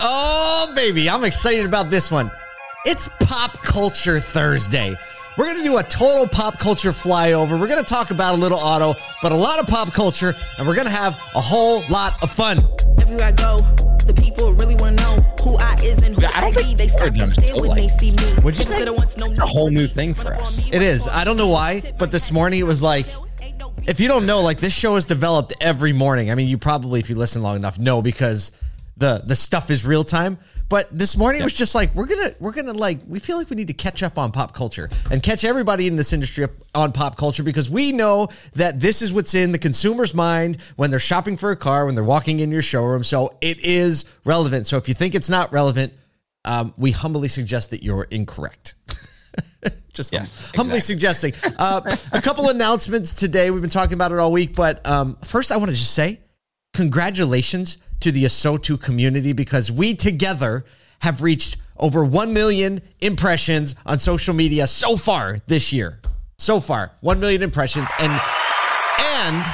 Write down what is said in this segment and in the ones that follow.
Oh, baby, I'm excited about this one. It's Pop Culture Thursday. We're going to do a total pop culture flyover. We're going to talk about a little auto, but a lot of pop culture, and we're going to have a whole lot of fun. Everywhere I go, the people really want to know who I is and who I I, don't think be. They start I've to stare when they see me. What'd you say? Consider once no It's a whole new thing for us. It is. I don't know why, but this morning it was like, if you don't know, like this show is developed every morning. I mean, you probably, if you listen long enough, know because the the stuff is real time. But this morning it was just like we're gonna we're gonna like we feel like we need to catch up on pop culture and catch everybody in this industry up on pop culture because we know that this is what's in the consumer's mind when they're shopping for a car when they're walking in your showroom. So it is relevant. So if you think it's not relevant, um, we humbly suggest that you're incorrect. just hum- Yes, humbly suggesting. Uh, a couple announcements today. We've been talking about it all week, but um, first I want to just say congratulations to the Asotu community because we together have reached over 1 million impressions on social media so far this year. So far, 1 million impressions and and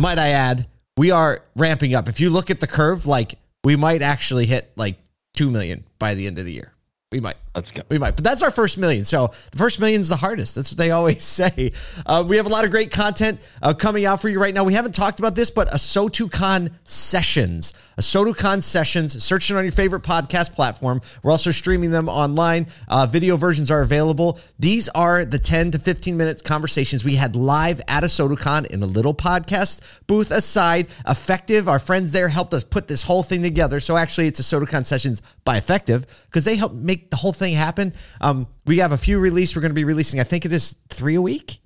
might I add, we are ramping up. If you look at the curve, like we might actually hit like 2 million by the end of the year. We might. Let's go. We might, but that's our first million. So the first million is the hardest. That's what they always say. Uh, we have a lot of great content uh, coming out for you right now. We haven't talked about this, but AsotuCon sessions, AsotuCon sessions. Search it on your favorite podcast platform. We're also streaming them online. Uh, video versions are available. These are the 10 to 15 minute conversations we had live at AsotuCon in a little podcast booth aside. Effective, our friends there helped us put this whole thing together. So actually, it's AsotuCon sessions by Effective because they helped make the whole thing happen. Um, we have a few release. We're going to be releasing, I think it is three a week.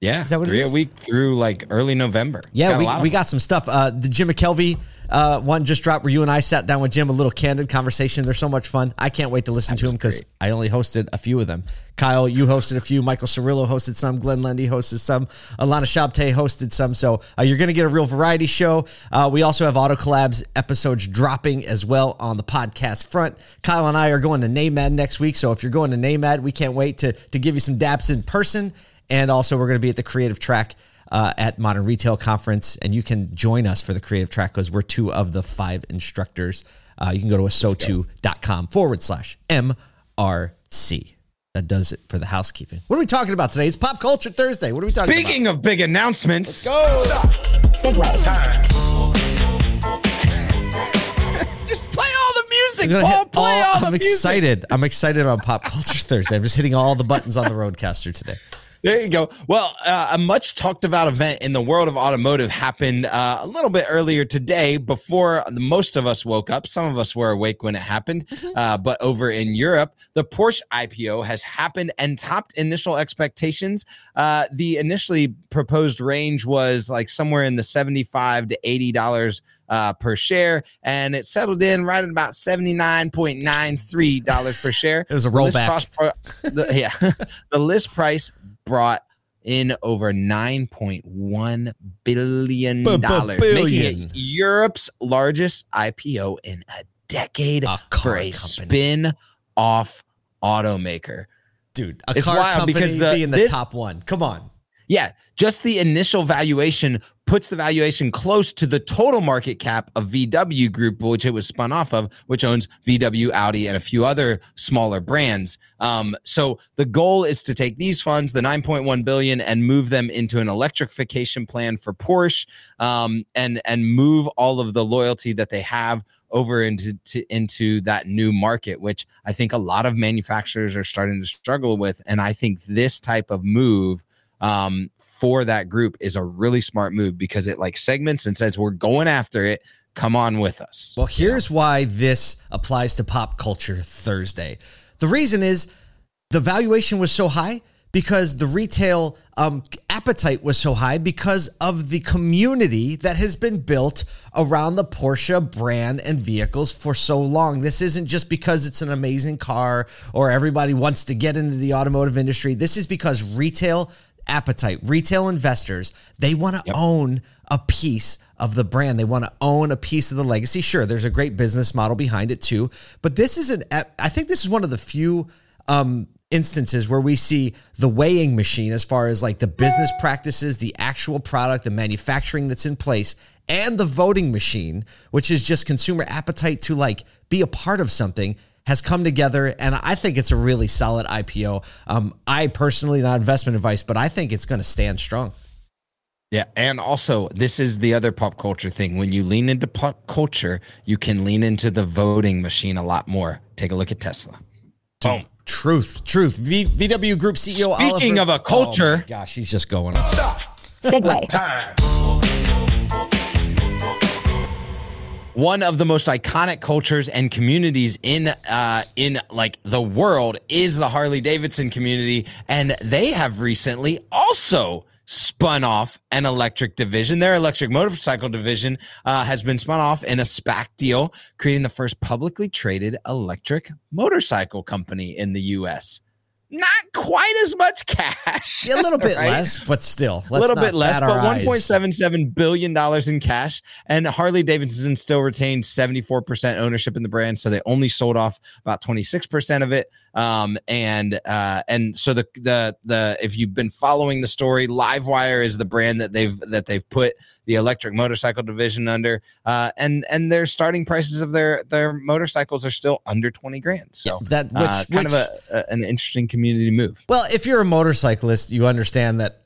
Yeah, that what it three is? a week through like early November. Yeah, Got we, we got some stuff. Uh, the Jim McKelvey uh, one just dropped where you and I sat down with Jim, a little candid conversation. They're so much fun. I can't wait to listen to was him because. I only hosted a few of them. Kyle, you hosted a few. Michael Cirillo hosted some. Glenn Lundy hosted some. Alana Shabte hosted some. So uh, you're going to get a real variety show. Uh, we also have Auto Collabs episodes dropping as well on the podcast front. Kyle and I are going to NAMED next week. So if you're going to NAMED, we can't wait to, to give you some daps in person. And also, we're going to be at the Creative Track uh, at Modern Retail Conference, and you can join us for the creative track because we're two of the five instructors. Uh, you can go to asotu.com forward slash MRC. That does it for the housekeeping. What are we talking about today? It's Pop Culture Thursday. What are we talking about? Speaking of big announcements, go stop. just play all the music. about? I'm, gonna Paul, hit play all- all the I'm music. excited. I'm excited on Pop Culture Thursday. I'm just hitting all the buttons on the RodeCaster today. There you go. Well, uh, a much talked about event in the world of automotive happened uh, a little bit earlier today before most of us woke up. Some of us were awake when it happened. Uh, but over in Europe, the Porsche IPO has happened and topped initial expectations. Uh, the initially proposed range was like somewhere in the 75 to $80 uh, per share, and it settled in right at about $79.93 per share. It was a The list rollback. the- yeah, the list price brought in over 9.1 billion dollars, making it Europe's largest IPO in a decade A for a company. spin-off automaker. Dude, a It's car wild company because the- being the this- top one. Come on. Yeah, just the initial valuation puts the valuation close to the total market cap of VW Group, which it was spun off of, which owns VW, Audi, and a few other smaller brands. Um, so the goal is to take these funds, the 9.1 billion, and move them into an electrification plan for Porsche, um, and and move all of the loyalty that they have over into to, into that new market, which I think a lot of manufacturers are starting to struggle with, and I think this type of move um, for that group is a really smart move because it like segments and says we're going after it. Come on with us. Well, here's why this applies to Pop Culture Thursday. The reason is the valuation was so high because the retail um, appetite was so high because of the community that has been built around the Porsche brand and vehicles for so long. This isn't just because it's an amazing car or everybody wants to get into the automotive industry. This is because retail appetite, retail investors, they want to own a piece of the brand. They want to own a piece of the legacy. Sure, there's a great business model behind it too, but this is an I think this is one of the few um instances where we see the weighing machine as far as like the business practices, the actual product, the manufacturing that's in place and the voting machine, which is just consumer appetite to like be a part of something, has come together. And I think it's a really solid IPO. Um, I personally, not investment advice, but I think it's going to stand strong. Yeah, and also this is the other pop culture thing. When you lean into pop culture, you can lean into the voting machine a lot more. Take a look at Tesla. Boom. Truth, truth. V- VW Group CEO. Speaking Oliver- of a culture- Oh gosh, he's just going on. Segue. One of the most iconic cultures and communities in uh in like the world is the Harley Davidson community and they have recently also spun off an electric division. Their electric motorcycle division uh, has been spun off in a SPAC deal creating the first publicly traded electric motorcycle company in the US not quite as much cash a little bit right? less, but still, a little bit less, but our one eyes. point seven seven billion dollars in cash. And Harley Davidson still four percent ownership in the brand, so they only sold off about twenty six percent of it. Um, and uh, and so the the the if you've been following the story, Livewire is the brand that they've that they've put the electric motorcycle division under. Uh, and and their starting prices of their their motorcycles are still under twenty grand. So that which, uh, kind which- of a, a an interesting community move. Well, if you're a motorcyclist, you understand that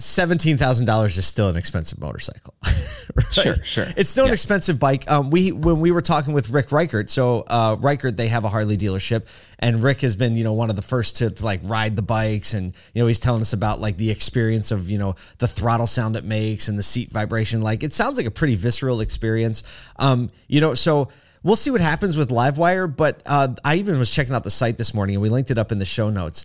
seventeen thousand dollars is still an expensive motorcycle. Right? Sure, sure. It's still an expensive bike. Um, we when we were talking with Rick Reichert, so uh, Reichert they have a Harley dealership, and Rick has been you know one of the first to, to like ride the bikes, and you know he's telling us about like the experience of you know the throttle sound it makes and the seat vibration. Like it sounds like a pretty visceral experience. Um, you know, so we'll see what happens with Livewire. But uh, I even was checking out the site this morning, and we linked it up in the show notes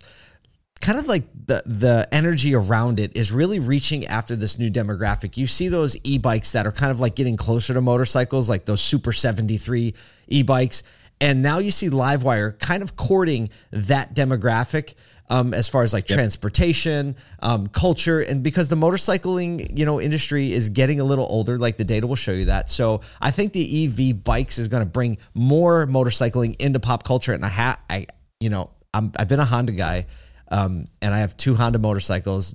kind of like the the energy around it is really reaching after this new demographic. You see those e-bikes that are kind of like getting closer to motorcycles, like those Super 73 e-bikes. And now you see Livewire kind of courting that demographic um, as far as like transportation, um, culture, and because the motorcycling, you know, industry is getting a little older, like the data will show you that. So I think the EV bikes is going to bring more motorcycling into pop culture. And I ha- I, you know, I'm, I've been a Honda guy. Um, and I have two Honda motorcycles,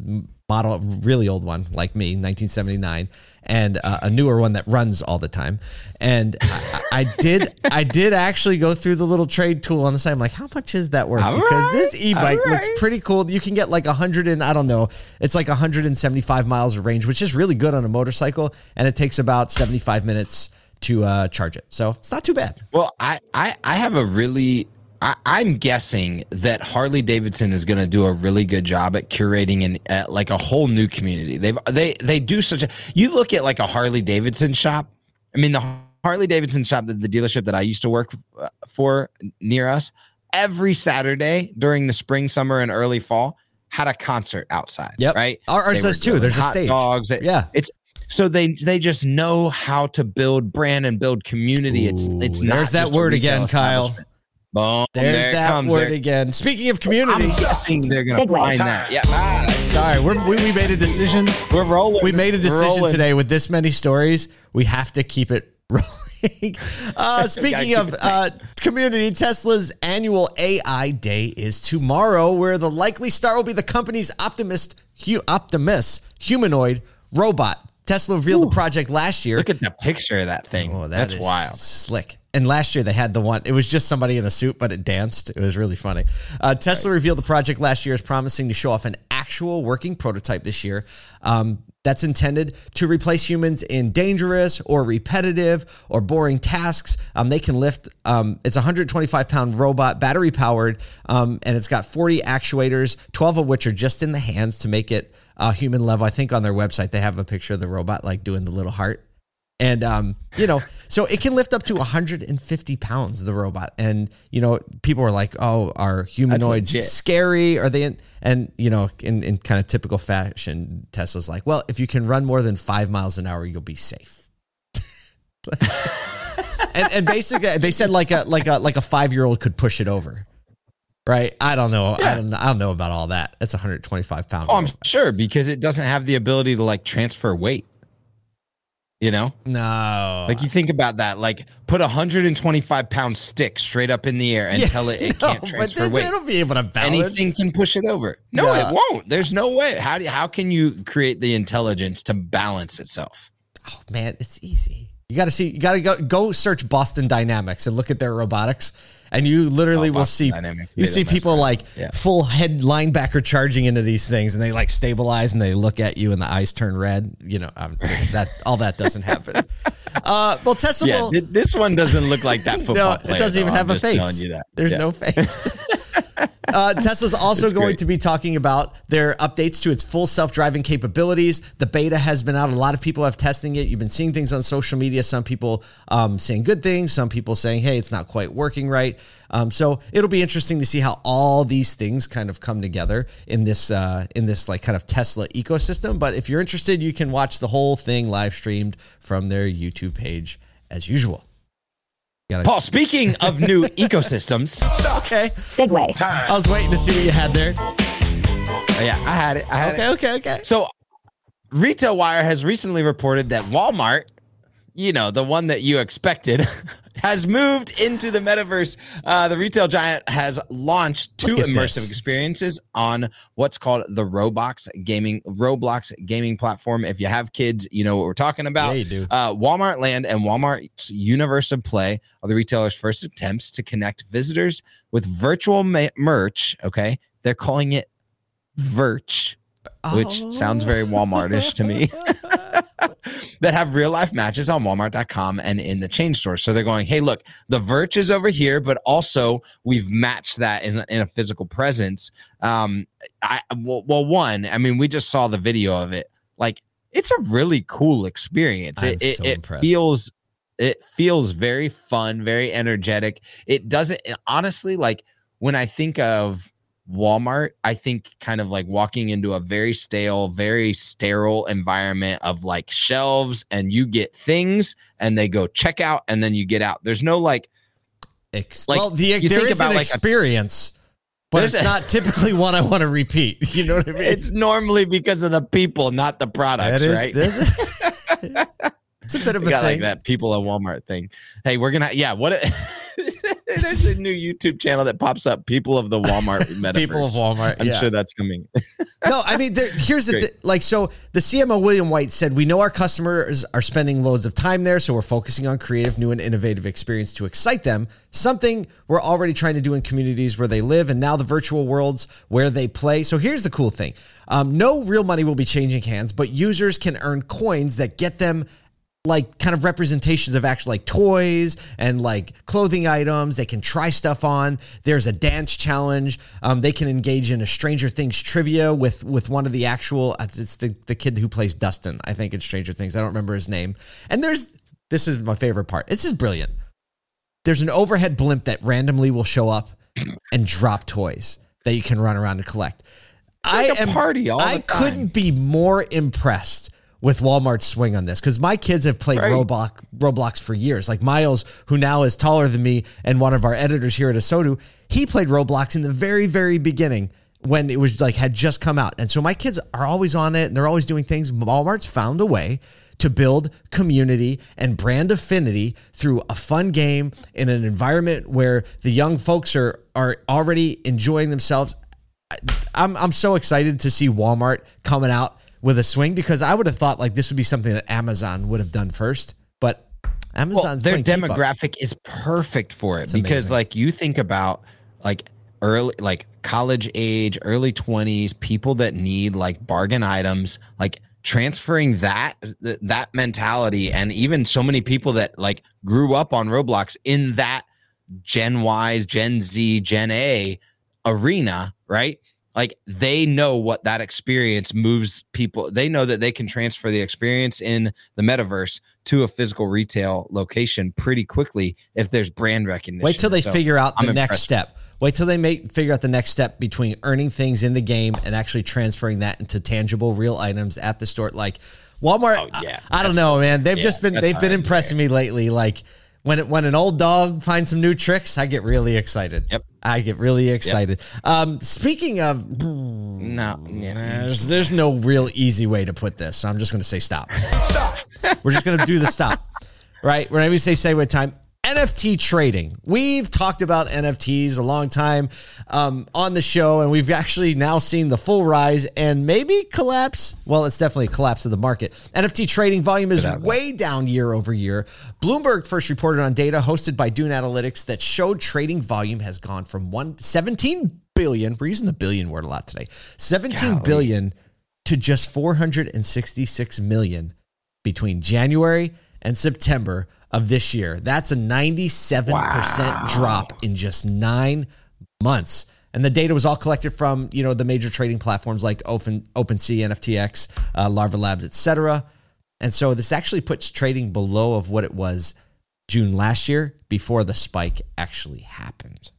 model really old one like me, 1979, and uh, a newer one that runs all the time. And I, I did, I did actually go through the little trade tool on the side. I'm like, how much is that worth? All because this e-bike all looks pretty cool. You can get like a hundred and I don't know, it's like 175 miles of range, which is really good on a motorcycle, and it takes about 75 minutes to uh, charge it. So it's not too bad. Well, I, I, I have a really, I, I'm guessing that Harley Davidson is going to do a really good job at curating an uh, like a whole new community. They've they they do such a. You look at like a Harley Davidson shop. I mean, the Harley Davidson shop, the, the dealership that I used to work uh, for near us, every Saturday during the spring, summer, and early fall had a concert outside. Yep. right. Our- ours does too. There's a hot stage. Dogs. It- Yeah. it's so they they just know how to build brand and build community. it's it's not there's that word again, Kyle. Establishment. Boom, There's there that comes. word There- again. Speaking of community, I'm guessing they're gonna Segue. find that. Yeah, ah, sorry, we're, we we made a decision. we're rolling. We made a decision rolling. today with this many stories. We have to keep it rolling. Uh, speaking of uh, community, Tesla's annual AI Day is tomorrow, where the likely star will be the company's optimist, hu- Optimus humanoid robot. Tesla revealed the project last year. Look at the picture of that thing. Oh, that That's is wild. Slick. And last year they had the one. It was just somebody in a suit, but it danced. It was really funny. Uh, Tesla revealed the project last year is promising to show off an actual working prototype this year. Um, that's intended to replace humans in dangerous or repetitive or boring tasks. Um, they can lift. Um, it's a 125 pound robot, battery powered, um, and it's got 40 actuators, 12 of which are just in the hands to make it uh, human level. I think on their website they have a picture of the robot like doing the little heart. And um, you know, so it can lift up to 150 pounds. The robot, and you know, people were like, "Oh, are humanoids scary? Are they?" In? And you know, in, in kind of typical fashion, Tesla's like, "Well, if you can run more than five miles an hour, you'll be safe." and and basically, they said like a like a like a five year old could push it over, right? I don't know. I don't. I don't know about all that. That's 125 pounds. Oh, I'm sure because it doesn't have the ability to like transfer weight. You know, no, like you think about that. Like put a 125 pound stick straight up in the air and Yeah, tell it it no, can't but transfer weight. It'll be able to balance. Anything can push it over. No, Yeah. it won't. There's no way. How do how can you create the intelligence to balance itself? Oh man, it's easy. You got to see. You got to go go search Boston Dynamics and look at their robotics, and you literally Oh, will see. You see people like Yeah. full head linebacker charging into these things, and they like stabilize and they look at you, and the eyes turn red. You know um, that all that doesn't happen. uh, well, Tesla Yeah, this one doesn't look like that football No, player. it doesn't even though. have I'm a face. There's Yeah. no face. uh, Tesla's also It's going great. to be talking about their updates to its full self-driving capabilities. The beta has been out. A lot of people have testing it. You've been seeing things on social media. Some people um, saying good things. Some people saying, "Hey, it's not quite working right." Um, so it'll be interesting to see how all these things kind of come together in this uh, in this like kind of Tesla ecosystem. But if you're interested, you can watch the whole thing live streamed from their YouTube page as usual. Gotta- Paul, speaking of new ecosystems, Okay. Segue. I was waiting to see what you had there. Oh, yeah, I had it. I had Okay, it. okay, okay. So, Retail Wire has recently reported that Walmart, you know, the one that you expected, has moved into the metaverse. Uh, the retail giant has launched two immersive this. experiences on what's called the Roblox gaming Roblox gaming platform. If you have kids, you know what we're talking about. Yeah, you do. Uh, Walmart Land and Walmart's Universe of Play are the retailer's first attempts to connect visitors with virtual ma- merch. Okay, they're calling it Virch, which sounds very Walmartish to me. that have real life matches on Walmart.com and in the chain store. So they're going, hey, look, the Virch is over here, but also we've matched that in, in a physical presence. Um, I well, well, one, I mean, we just saw the video of it. Like, it's a really cool experience. I'm It it, so it impressed. feels it feels very fun, very energetic. It doesn't honestly like when I think of Walmart, I think kind of like walking into a very stale, very sterile environment of like shelves and you get things and they go check out and then you get out. There's no like Ex- like, well, the, you there think is about an like a- experience, but it's a- not typically one I want to repeat. You know what I mean? it's normally because of the people, not the products, is- right? that- it's a bit of a thing. like that people at Walmart thing. Hey, we're gonna yeah. What? A, there's a new YouTube channel that pops up. People of the Walmart metaverse. People of Walmart. I'm yeah. sure that's coming. no, I mean, there, here's the th- like. So the CMO William White said, "We know our customers are spending loads of time there, so we're focusing on creative, new, and innovative experience to excite them. Something we're already trying to do in communities where they live, and now the virtual worlds where they play. So here's the cool thing: um, no real money will be changing hands, but users can earn coins that get them." Like kind of representations of actual like toys and like clothing items they can try stuff on. There's a dance challenge. Um, they can engage in a stranger things trivia with with one of the actual uh, it's the, the kid who plays dustin i think in stranger things. I don't remember his name. And there's this is my favorite part. This is brilliant. There's an overhead blimp that randomly will show up and drop toys that you can run around and collect. Like I a am party all I couldn't be more impressed with Walmart's swing on this because my kids have played Right. Roblox Roblox for years. Like Miles, who now is taller than me and one of our editors here at Asotu, he played Roblox in the very very beginning when it was like had just come out. And so my kids are always on it and they're always doing things. Walmart's found a way to build community and brand affinity through a fun game in an environment where the young folks are are already enjoying themselves. I'm I'm so excited to see Walmart coming out with a swing because I would have thought like this would be something that Amazon would have done first, but Well, their playing keep up. demographic is perfect for it because, amazing. like, you think about like early, like college age, early twenties, people that need like bargain items, like transferring that that mentality, and even so many people that like grew up on Roblox in that Gen Y, Gen Z, Gen A arena, right? Like they know what that experience moves people. They know that they can transfer the experience in the metaverse to a physical retail location pretty quickly if there's brand recognition. Wait till they So, figure out the I'm next step. Wait till they make figure out the next step between earning things in the game and actually transferring that into tangible, real items at the store. Like Walmart, Oh, yeah. I, I don't know, man. They've Yeah, just been they've been impressing me lately. Like when it, when an old dog finds some new tricks, I get really excited. Yep. I get really excited. Um, speaking of, No, there's there's no real easy way to put this. So I'm just going to say stop. Stop. We're just going to do the stop. Right? Whenever we say segue time, NFT trading. We've talked about NFTs a long time um, on the show, and we've actually now seen the full rise and maybe collapse. Well, it's definitely a collapse of the market. NFT trading volume is way down year over year. Bloomberg first reported on data hosted by Dune Analytics that showed trading volume has gone from one, 17 billion. We're using the billion word a lot today. Seventeen Golly. billion to just 466 million between January and September of this year. That's a 97% drop in just 9 months. And the data was all collected from, you know, the major trading platforms like Open OpenSea, NFTX, uh, Larva Labs, etc. And so this actually puts trading below of what it was June last year before the spike actually happened.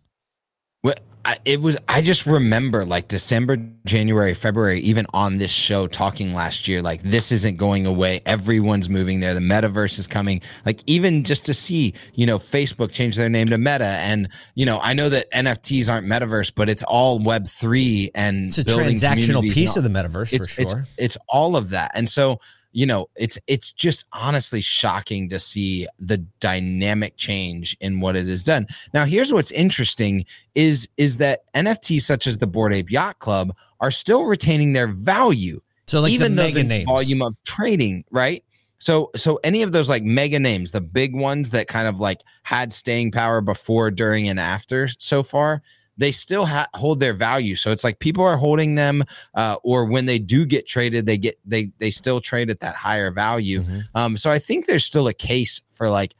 I, it was. I just remember like December, January, February, even on this show talking last year. Like this isn't going away. Everyone's moving there. The metaverse is coming. Like even just to see, you know, Facebook change their name to Meta, and you know, I know that NFTs aren't metaverse, but it's all Web three and It's a transactional piece of the metaverse it's, for sure. It's, it's all of that. And so, you know, it's it's just honestly shocking to see the dynamic change in what it has done. Now, here's what's interesting is is that NFTs such as the Bored Ape Yacht Club are still retaining their value, so like even the though the names. volume of trading, right? So so any of those like mega names, the big ones that kind of like had staying power before, during, and after so far, they still ha- hold their value. So it's like people are holding them, uh, or when they do get traded, they get they they still trade at that higher value. Mhm. Um, so I think there's still a case for like,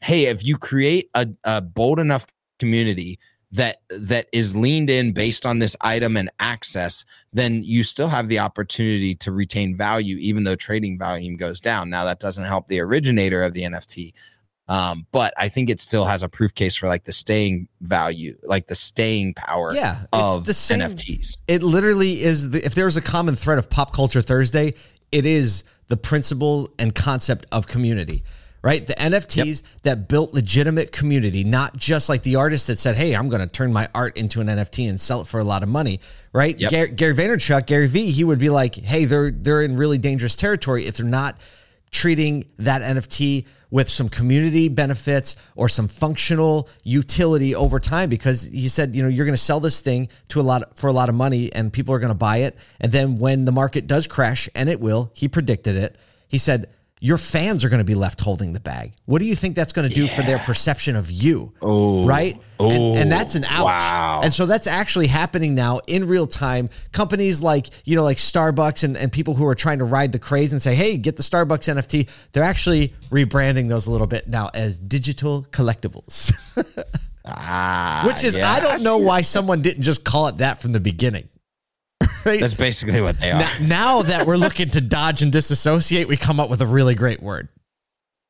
hey, if you create a, a bold enough community that that is leaned in based on this item and access, then you still have the opportunity to retain value, even though trading volume goes down. Now that doesn't help the originator of the NFT. Um, but I think it still has a proof case for like the staying value, like the staying power Yeah, of the same- NFTs. it literally is the, if there's a common thread of pop culture thursday it is the principle and concept of community right the nfts that built legitimate community not just like the artist that said hey i'm going to turn my art into an nft and sell it for a lot of money right Yep. gary, gary vaynerchuk gary vee he would be like hey they're they're in really dangerous territory if they're not treating that NFT with some community benefits or some functional utility over time because he said, you know, you're going to sell this thing to a lot for a lot of money and people are going to buy it and then when the market does crash and it will, he predicted it. He said your fans are going to be left holding the bag. What do you think that's going to do for their perception of you? Oh, right? and, and that's an ouch. wow. And so that's actually happening now in real time. Companies like, you know, like Starbucks and, and people who are trying to ride the craze and say, hey, get the Starbucks NFT, they're actually rebranding those a little bit now as digital collectibles. Ah, Which is, yeah, I don't know why someone didn't just call it that from the beginning. That's basically what they are. now, now that we're looking to dodge and disassociate, we come up with a really great word.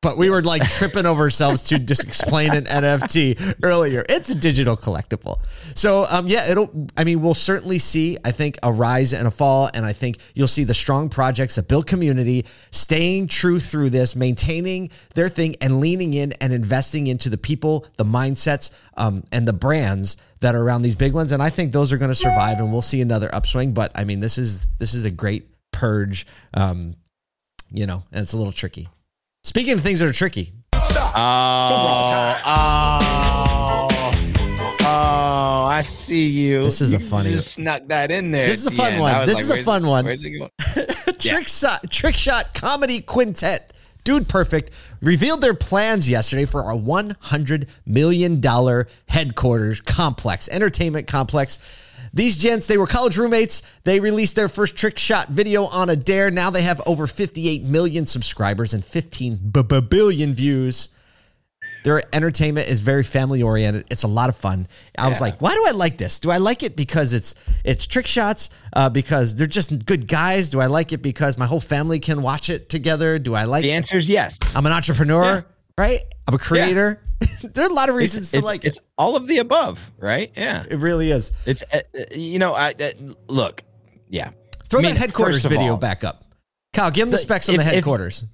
But we were like tripping over ourselves to just explain an NFT earlier. It's a digital collectible. So um yeah, it'll I mean, we'll certainly see, I think, a rise and a fall. And I think you'll see the strong projects that build community, staying true through this, maintaining their thing and leaning in and investing into the people, the mindsets, um, and the brands that are around these big ones. And I think those are going to survive and we'll see another upswing. But I mean, this is this is a great purge. Um, you know, and it's a little tricky. Speaking of things that are tricky, Oh, oh, oh, I see you. This is a You funny- just snuck that in there. This is a fun end. one. This like, is a fun one. trick shot, trick shot comedy quintet. Dude Perfect revealed their plans yesterday for a $100 million headquarters complex, entertainment complex. These gents, they were college roommates. They released their first trick shot video on a dare. Now they have over 58 million subscribers and 15 b- b- billion views. Their entertainment is very family oriented. It's a lot of fun. I was like, why do I like this? Do I like it because it's it's trick shots? Uh, because they're just good guys? Do I like it because my whole family can watch it together? Do I like? The answer is yes. I'm an entrepreneur, Yeah. right? I'm a creator. there are a lot of reasons It's, to it's, like it's all of the above, right? Yeah. It really is. It's uh, uh, you know, I uh, look, yeah. Throw I mean, that headquarters video all, back up. Kyle, give him the The- specs on the if- if- headquarters. if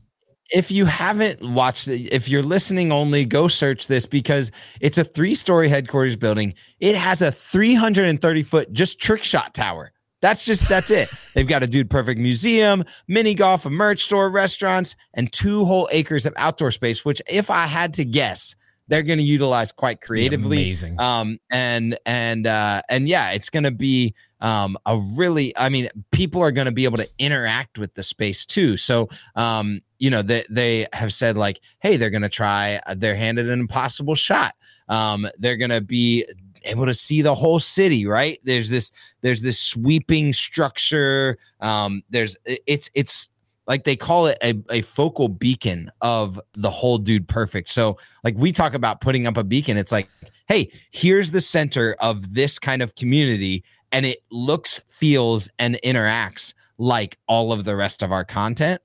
you haven't watched it, if you're listening only, go search this because it's a three story headquarters building. It has a 330 foot just trick shot tower. That's just, that's it. They've got a dude perfect museum, mini golf, a merch store, restaurants, and two whole acres of outdoor space, which, if I had to guess, they're going to utilize quite creatively. amazing. Um, and and uh, and yeah, it's going to be um, a really. I mean, people are going to be able to interact with the space too. So um, you know, they they have said like, hey, they're to try they're handed an impossible shot. Um, they're to be able to see the whole city right? There's this there's this sweeping structure um there's it's it's like they call it a, a focal beacon of the whole dude perfect. So like we talk about putting up a beacon it's like hey here's the center of this kind of community and it looks feels and interacts like all of the rest of our content.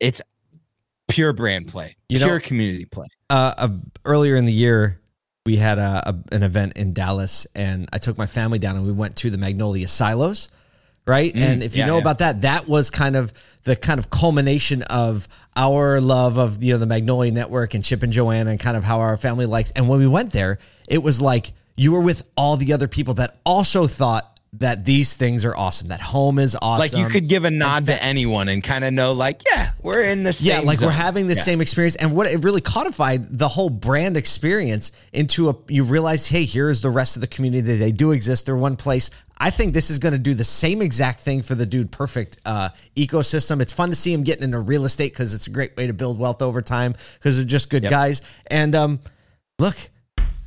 It's pure brand play You know- pure community play uh, uh, earlier in the year, we had a, a, an event in Dallas, and I took my family down, and we went to the Magnolia Silos, right? and if you yeah, know yeah. about that, that was kind of the kind of culmination of our love of you know the Magnolia Network and Chip and Joanna, and kind of how our family likes. And when we went there, it was like you were with all the other people that also thought that these things are awesome. That home is awesome. like you could give a nod to anyone and kind of know like yeah we're in the same yeah, like we're having the Yeah. same experience, and what it really codified the whole brand experience into a. You realize, hey, here's the rest of the community. They do exist. They're one place. I think this is going to do the same exact thing for the Dude Perfect uh, ecosystem. It's fun to see him getting into real estate because it's a great way to build wealth over time because they're just good Yep. guys. And um, look,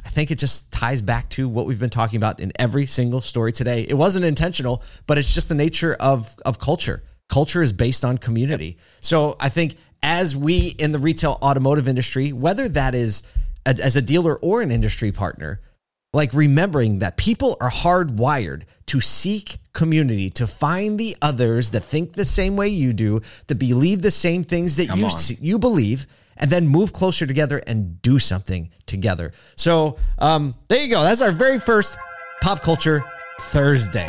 I think it just ties back to what we've been talking about in every single story today. It wasn't intentional, but it's just the nature of of culture. Culture is based on community. So I think as we in the retail automotive industry, whether that is a, as a dealer or an industry partner, like remembering that people are hardwired to seek community, to find the others that think the same way you do, that believe the same things that Come you on. you believe, and then move closer together and do something together. So um, there you go. That's our very first pop culture Thursday.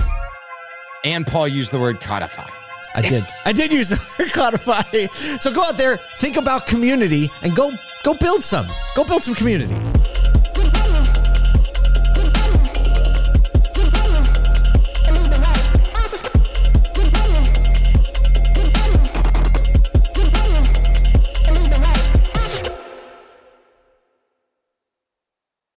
and paul used the word codify I did. I did use the word codify. So go out there, think about community, and go go build some. Go build some community.